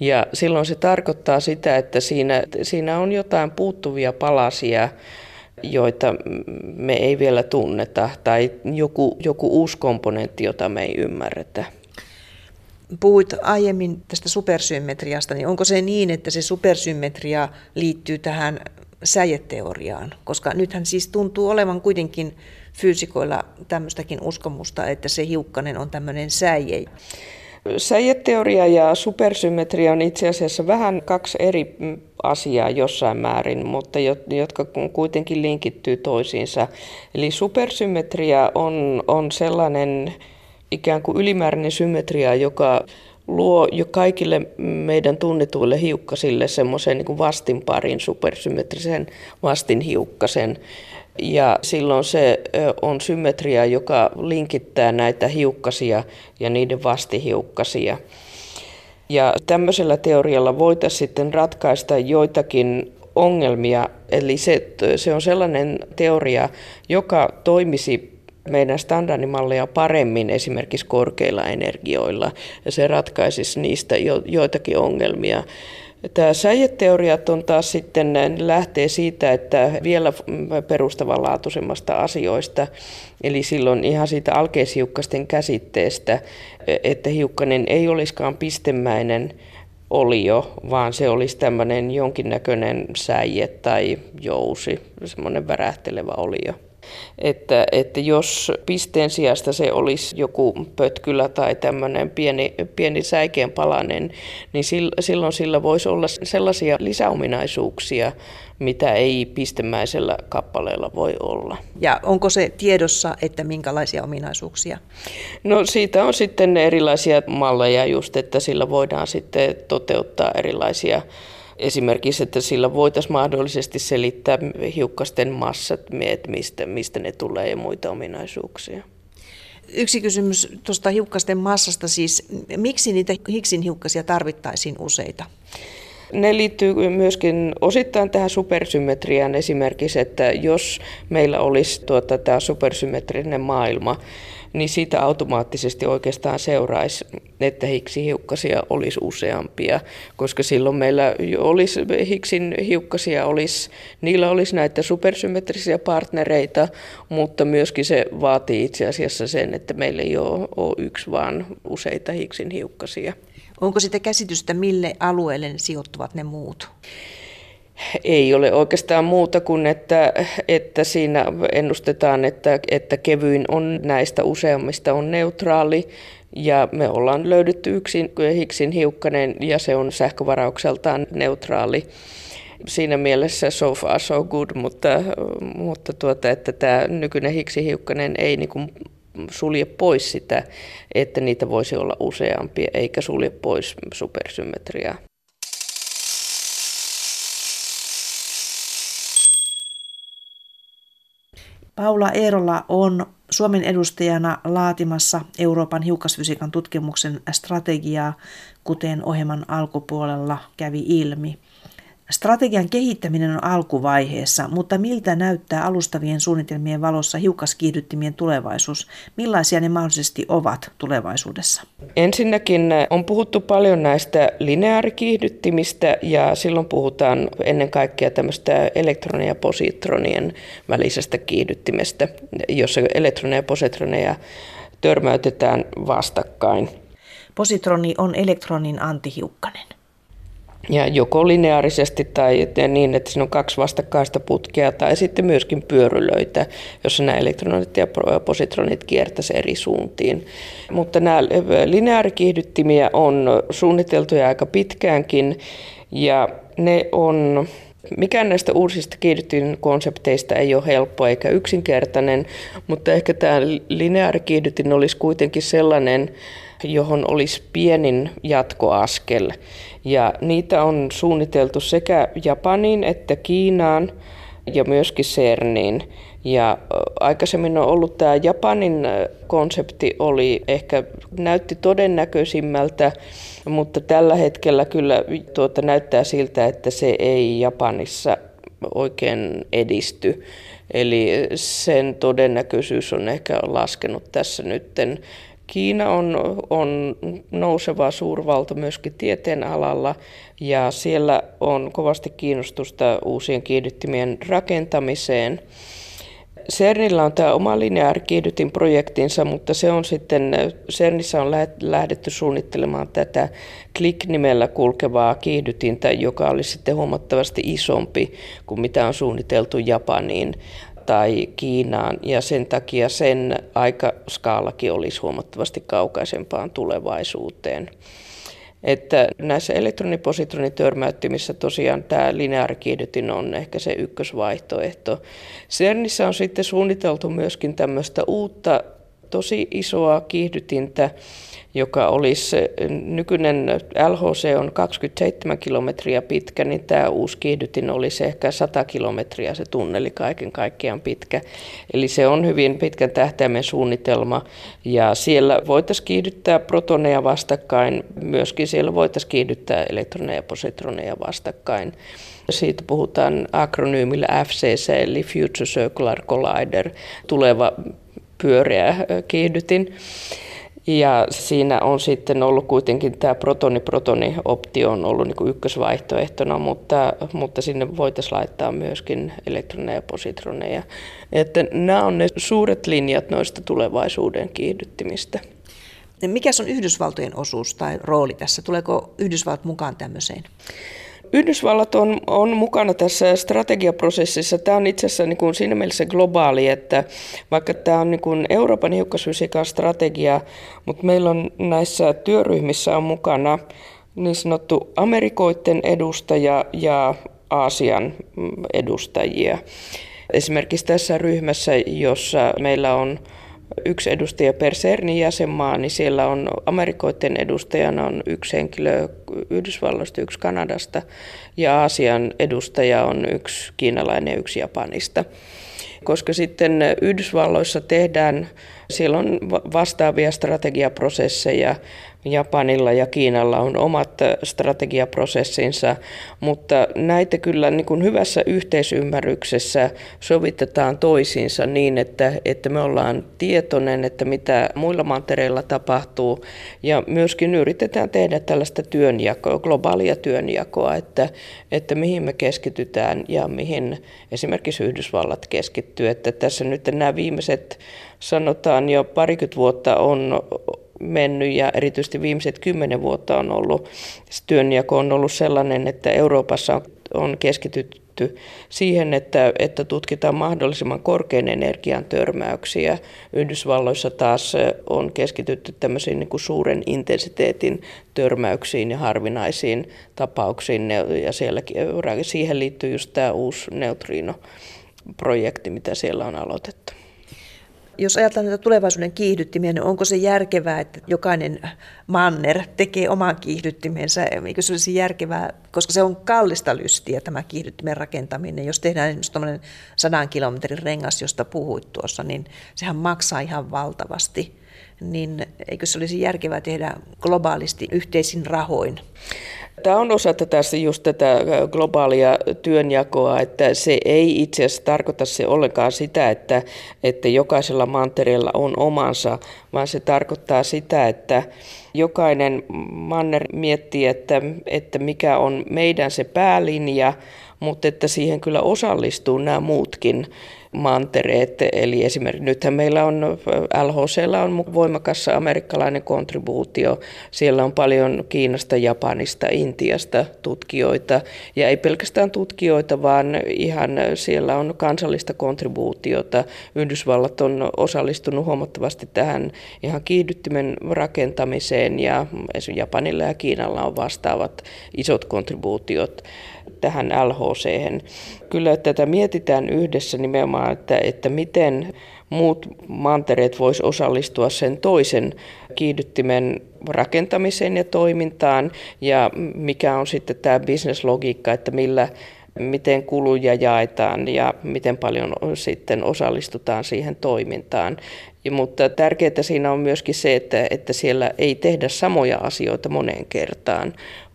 Ja silloin se tarkoittaa sitä, että siinä, siinä on jotain puuttuvia palasia, joita me ei vielä tunneta, tai joku, joku uusi komponentti, jota me ei ymmärretä. Puhuit aiemmin tästä supersymmetriasta, niin onko se niin, että se supersymmetria liittyy tähän säjeteoriaan? Koska nythän siis tuntuu olevan kuitenkin fyysikoilla tämmöistäkin uskomusta, että se hiukkanen on tämmöinen säie. Säjeteoria ja supersymmetria on itse asiassa vähän kaksi eri asiaa jossain määrin, mutta jotka kuitenkin linkittyy toisiinsa. Eli supersymmetria on, on sellainen ikään kuin ylimääräinen symmetria, joka luo jo kaikille meidän tunnetuille hiukkasille semmoisen niin vastinparin, supersymmetrisen vastinhiukkasen. Ja silloin se on symmetria, joka linkittää näitä hiukkasia ja niiden vastihiukkasia. Ja tämmöisellä teorialla voitaisiin sitten ratkaista joitakin ongelmia. Eli se, se on sellainen teoria, joka toimisi meidän standardimalleja paremmin esimerkiksi korkeilla energioilla ja se ratkaisisi niistä jo, joitakin ongelmia. Tämä säijeteoriat on taas sitten lähtee siitä, että vielä perustavanlaatuisemmasta asioista, eli silloin ihan siitä alkeishiukkasten käsitteestä, että hiukkanen ei olisikaan pistemäinen olio, vaan se olisi tämmöinen jonkinnäköinen säie tai jousi, semmoinen värähtelevä olio. Että, että jos pisteen sijasta se olisi joku pötkylä tai tämmöinen pieni, pieni säikeen palanen, niin silloin sillä voisi olla sellaisia lisäominaisuuksia, mitä ei pistemäisellä kappaleella voi olla. Ja onko se tiedossa, että minkälaisia ominaisuuksia? No siitä on sitten erilaisia malleja just, että sillä voidaan sitten toteuttaa erilaisia Esimerkiksi, että sillä voitaisiin mahdollisesti selittää hiukkasten massat, että mistä, mistä ne tulee ja muita ominaisuuksia. Yksi kysymys tuosta hiukkasten massasta siis, miksi niitä Higgsin hiukkasia tarvittaisiin useita? Ne liittyy myöskin osittain tähän supersymmetriaan esimerkiksi, että jos meillä olisi tuota, tämä supersymmetrinen maailma, niin siitä automaattisesti oikeastaan seuraisi, että hiukkasia olisi useampia, koska silloin meillä olisi hiksin hiukkasia, olisi, niillä olisi näitä supersymmetrisiä partnereita, mutta myöskin se vaatii itse asiassa sen, että meillä ei ole, ole yksi, vaan useita hiksin hiukkasia. Onko sitä käsitystä, mille alueelle sijoittuvat ne muut? Ei ole oikeastaan muuta kuin, että, että siinä ennustetaan, että, että kevyin on näistä useammista on neutraali ja me ollaan löydetty yksin Higgsin hiukkanen ja se on sähkövaraukseltaan neutraali. Siinä mielessä so far so good, mutta, mutta tuota, että tämä nykyinen Higgsin hiukkanen ei niin kuin sulje pois sitä, että niitä voisi olla useampia, eikä sulje pois supersymmetriaa. Paula Eerola on Suomen edustajana laatimassa Euroopan hiukkasfysiikan tutkimuksen strategiaa, kuten ohjelman alkupuolella kävi ilmi. Strategian kehittäminen on alkuvaiheessa, mutta miltä näyttää alustavien suunnitelmien valossa hiukkaskiihdyttimien tulevaisuus? Millaisia ne mahdollisesti ovat tulevaisuudessa? Ensinnäkin on puhuttu paljon näistä lineaarikiihdyttimistä ja silloin puhutaan ennen kaikkea tämmöistä elektronia ja positronien välisestä kiihdyttimestä, jossa elektroneja ja positroneja törmäytetään vastakkain. Positroni on elektronin antihiukkanen. Ja joko lineaarisesti tai niin, että siinä on kaksi vastakkaista putkea tai sitten myöskin pyörylöitä, jossa nämä elektronit ja positronit kiertäisivät eri suuntiin. Mutta nämä lineaarikiihdyttimiä on suunniteltu jo aika pitkäänkin ja ne on Mikään näistä uusista kiihdytin konsepteista ei ole helppo eikä yksinkertainen, mutta ehkä tämä lineaarikiihdytin olisi kuitenkin sellainen, johon olisi pienin jatkoaskel. Ja niitä on suunniteltu sekä Japaniin että Kiinaan ja myöskin CERNiin. Ja aikaisemmin on ollut tämä Japanin konsepti oli ehkä näytti todennäköisimmältä, mutta tällä hetkellä kyllä tuota näyttää siltä, että se ei Japanissa oikein edisty. Eli sen todennäköisyys on ehkä laskenut tässä nytten Kiina on, on nouseva suurvalta myöskin tieteen alalla ja siellä on kovasti kiinnostusta uusien kiihdyttimien rakentamiseen. CERNillä on tämä oma lineaarikiihdytin projektinsa, mutta se on sitten, CERNissä on lähdetty suunnittelemaan tätä Click-nimellä kulkevaa kiihdytintä, joka olisi sitten huomattavasti isompi kuin mitä on suunniteltu Japaniin tai Kiinaan ja sen takia sen aikaskaalakin olisi huomattavasti kaukaisempaan tulevaisuuteen. Että näissä elektronipositroniturmäyttimissä tosiaan tämä lineaarikiihdytin on ehkä se ykkösvaihtoehto. CERNissä on sitten suunniteltu myöskin tämmöistä uutta tosi isoa kiihdytintä, joka olisi, nykyinen LHC on 27 kilometriä pitkä, niin tämä uusi kiihdytin olisi ehkä 100 kilometriä se tunneli kaiken kaikkiaan pitkä. Eli se on hyvin pitkän tähtäimen suunnitelma ja siellä voitaisiin kiihdyttää protoneja vastakkain, myöskin siellä voitaisiin kiihdyttää elektroneja ja positroneja vastakkain. Siitä puhutaan akronyymillä FCC eli Future Circular Collider, tuleva pyöreä kiihdytin. Ja siinä on sitten ollut kuitenkin tämä protoni-protoni-optio on ollut niin kuin ykkösvaihtoehtona, mutta, mutta sinne voitaisiin laittaa myöskin elektroneja ja positroneja. Että nämä on ne suuret linjat noista tulevaisuuden kiihdyttimistä. Mikä on Yhdysvaltojen osuus tai rooli tässä? Tuleeko Yhdysvallat mukaan tämmöiseen? Yhdysvallat on, on mukana tässä strategiaprosessissa. Tämä on itse asiassa niin kuin siinä mielessä globaali, että vaikka tämä on niin kuin Euroopan hiukkasfysiikan strategia, mutta meillä on näissä työryhmissä on mukana niin sanottu Amerikoiden edustaja ja Aasian edustajia. Esimerkiksi tässä ryhmässä, jossa meillä on yksi edustaja per CERNin jäsenmaa, niin siellä on Amerikoiden edustajana on yksi henkilö Yhdysvalloista, yksi Kanadasta ja Aasian edustaja on yksi kiinalainen ja yksi Japanista. Koska sitten Yhdysvalloissa tehdään, siellä on vastaavia strategiaprosesseja Japanilla ja Kiinalla on omat strategiaprosessinsa, mutta näitä kyllä niin kuin hyvässä yhteisymmärryksessä sovitetaan toisiinsa niin, että, että me ollaan tietoinen, että mitä muilla mantereilla tapahtuu ja myöskin yritetään tehdä tällaista työnjakoa, globaalia työnjakoa, että, että mihin me keskitytään ja mihin esimerkiksi Yhdysvallat keskittyy. Että tässä nyt nämä viimeiset sanotaan jo parikymmentä vuotta on mennyt ja erityisesti viimeiset kymmenen vuotta on ollut, työnjako on ollut sellainen, että Euroopassa on keskitytty siihen, että, että tutkitaan mahdollisimman korkean energian törmäyksiä. Yhdysvalloissa taas on keskitytty tämmöisiin niin kuin suuren intensiteetin törmäyksiin ja harvinaisiin tapauksiin, ja siellä, siihen liittyy just tämä uusi neutrino-projekti, mitä siellä on aloitettu. Jos ajatellaan näitä tulevaisuuden kiihdyttimiä, niin onko se järkevää, että jokainen manner tekee oman kiihdyttimensä? Eikö se olisi järkevää, koska se on kallista lystiä tämä kiihdyttimen rakentaminen. Jos tehdään esimerkiksi tuommoinen sadan kilometrin rengas, josta puhuit tuossa, niin sehän maksaa ihan valtavasti. Niin eikö se olisi järkevää tehdä globaalisti yhteisin rahoin? Tämä on osa tätä, just tätä globaalia työnjakoa, että se ei itse asiassa tarkoita se ollenkaan sitä, että, että jokaisella mantereella on omansa, vaan se tarkoittaa sitä, että jokainen manner miettii, että, että mikä on meidän se päälinja, mutta että siihen kyllä osallistuu nämä muutkin mantereet. Eli esimerkiksi nythän meillä on, LHC on voimakas amerikkalainen kontribuutio. Siellä on paljon Kiinasta, Japanista, Intiasta tutkijoita ja ei pelkästään tutkijoita, vaan ihan siellä on kansallista kontribuutiota. Yhdysvallat on osallistunut huomattavasti tähän ihan kiihdyttimen rakentamiseen ja esimerkiksi Japanilla ja Kiinalla on vastaavat isot kontribuutiot tähän LHC. Kyllä tätä mietitään yhdessä nimenomaan, että, että miten muut mantereet vois osallistua sen toisen kiihdyttimen rakentamiseen ja toimintaan ja mikä on sitten tämä bisneslogiikka, että millä miten kuluja jaetaan ja miten paljon sitten osallistutaan siihen toimintaan. Ja, mutta tärkeää siinä on myöskin se, että, että siellä ei tehdä samoja asioita moneen kertaan,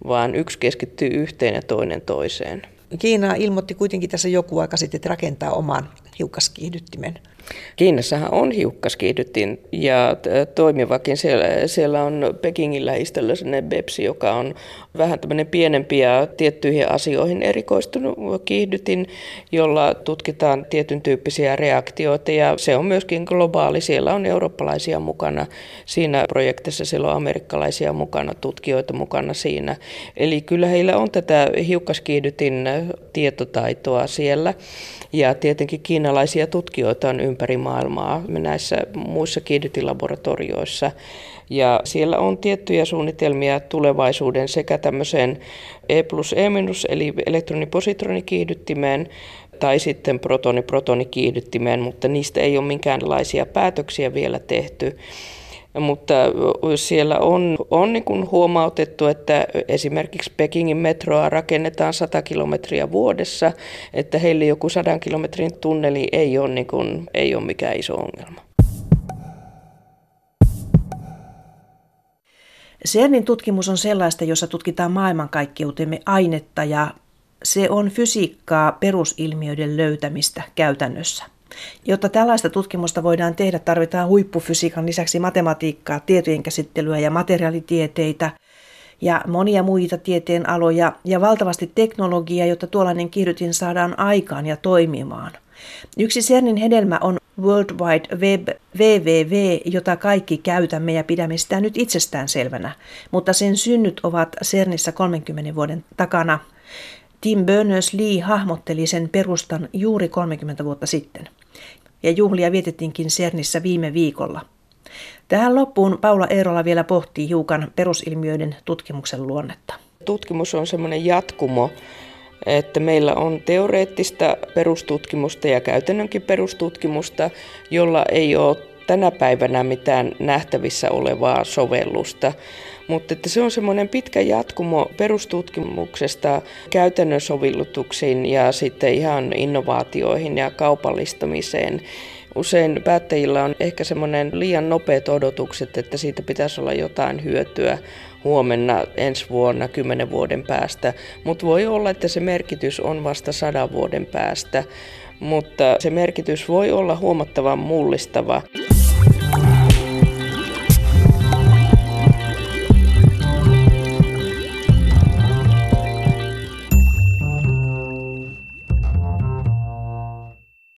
vaan yksi keskittyy yhteen ja toinen toiseen. Kiina ilmoitti kuitenkin tässä joku aika sitten, että rakentaa oman hiukkaskiihdyttimen. Kiinassahan on hiukkaskiihdytin ja toimivakin. Siellä, siellä on Pekingin lähistöllä sellainen BEPSI, joka on vähän tämmöinen pienempi ja tiettyihin asioihin erikoistunut kiihdytin, jolla tutkitaan tietyn tyyppisiä reaktioita ja se on myöskin globaali. Siellä on eurooppalaisia mukana siinä projektissa, siellä on amerikkalaisia mukana, tutkijoita mukana siinä. Eli kyllä heillä on tätä hiukkaskiihdytin tietotaitoa siellä ja tietenkin kiinalaisia tutkijoita on ympäri maailmaa näissä muissa kiihdytilaboratorioissa. Ja siellä on tiettyjä suunnitelmia tulevaisuuden sekä tämmöiseen E plus E minus eli elektronipositronikiihdyttimeen tai sitten protoni-protonikiihdyttimeen, mutta niistä ei ole minkäänlaisia päätöksiä vielä tehty. Mutta siellä on, on niin kuin huomautettu, että esimerkiksi Pekingin metroa rakennetaan 100 kilometriä vuodessa, että heille joku 100 kilometrin tunneli ei ole, niin kuin, ei ole mikään iso ongelma. CERNin tutkimus on sellaista, jossa tutkitaan maailmankaikkeutemme ainetta ja se on fysiikkaa perusilmiöiden löytämistä käytännössä. Jotta tällaista tutkimusta voidaan tehdä, tarvitaan huippufysiikan lisäksi matematiikkaa, tietojen käsittelyä ja materiaalitieteitä ja monia muita tieteen aloja ja valtavasti teknologiaa, jotta tuollainen kiihdytin saadaan aikaan ja toimimaan. Yksi CERNin hedelmä on World Wide Web, WWW, jota kaikki käytämme ja pidämme sitä nyt itsestään selvänä, mutta sen synnyt ovat CERNissä 30 vuoden takana. Tim Berners-Lee hahmotteli sen perustan juuri 30 vuotta sitten. Ja juhlia vietettiinkin CERNissä viime viikolla. Tähän loppuun Paula Eerola vielä pohtii hiukan perusilmiöiden tutkimuksen luonnetta. Tutkimus on semmoinen jatkumo että meillä on teoreettista perustutkimusta ja käytännönkin perustutkimusta, jolla ei ole tänä päivänä mitään nähtävissä olevaa sovellusta. Mutta että se on semmoinen pitkä jatkumo perustutkimuksesta käytännön sovellutuksiin ja sitten ihan innovaatioihin ja kaupallistamiseen. Usein päättäjillä on ehkä semmoinen liian nopeat odotukset, että siitä pitäisi olla jotain hyötyä huomenna, ensi vuonna, kymmenen vuoden päästä. Mutta voi olla, että se merkitys on vasta sadan vuoden päästä. Mutta se merkitys voi olla huomattavan mullistava.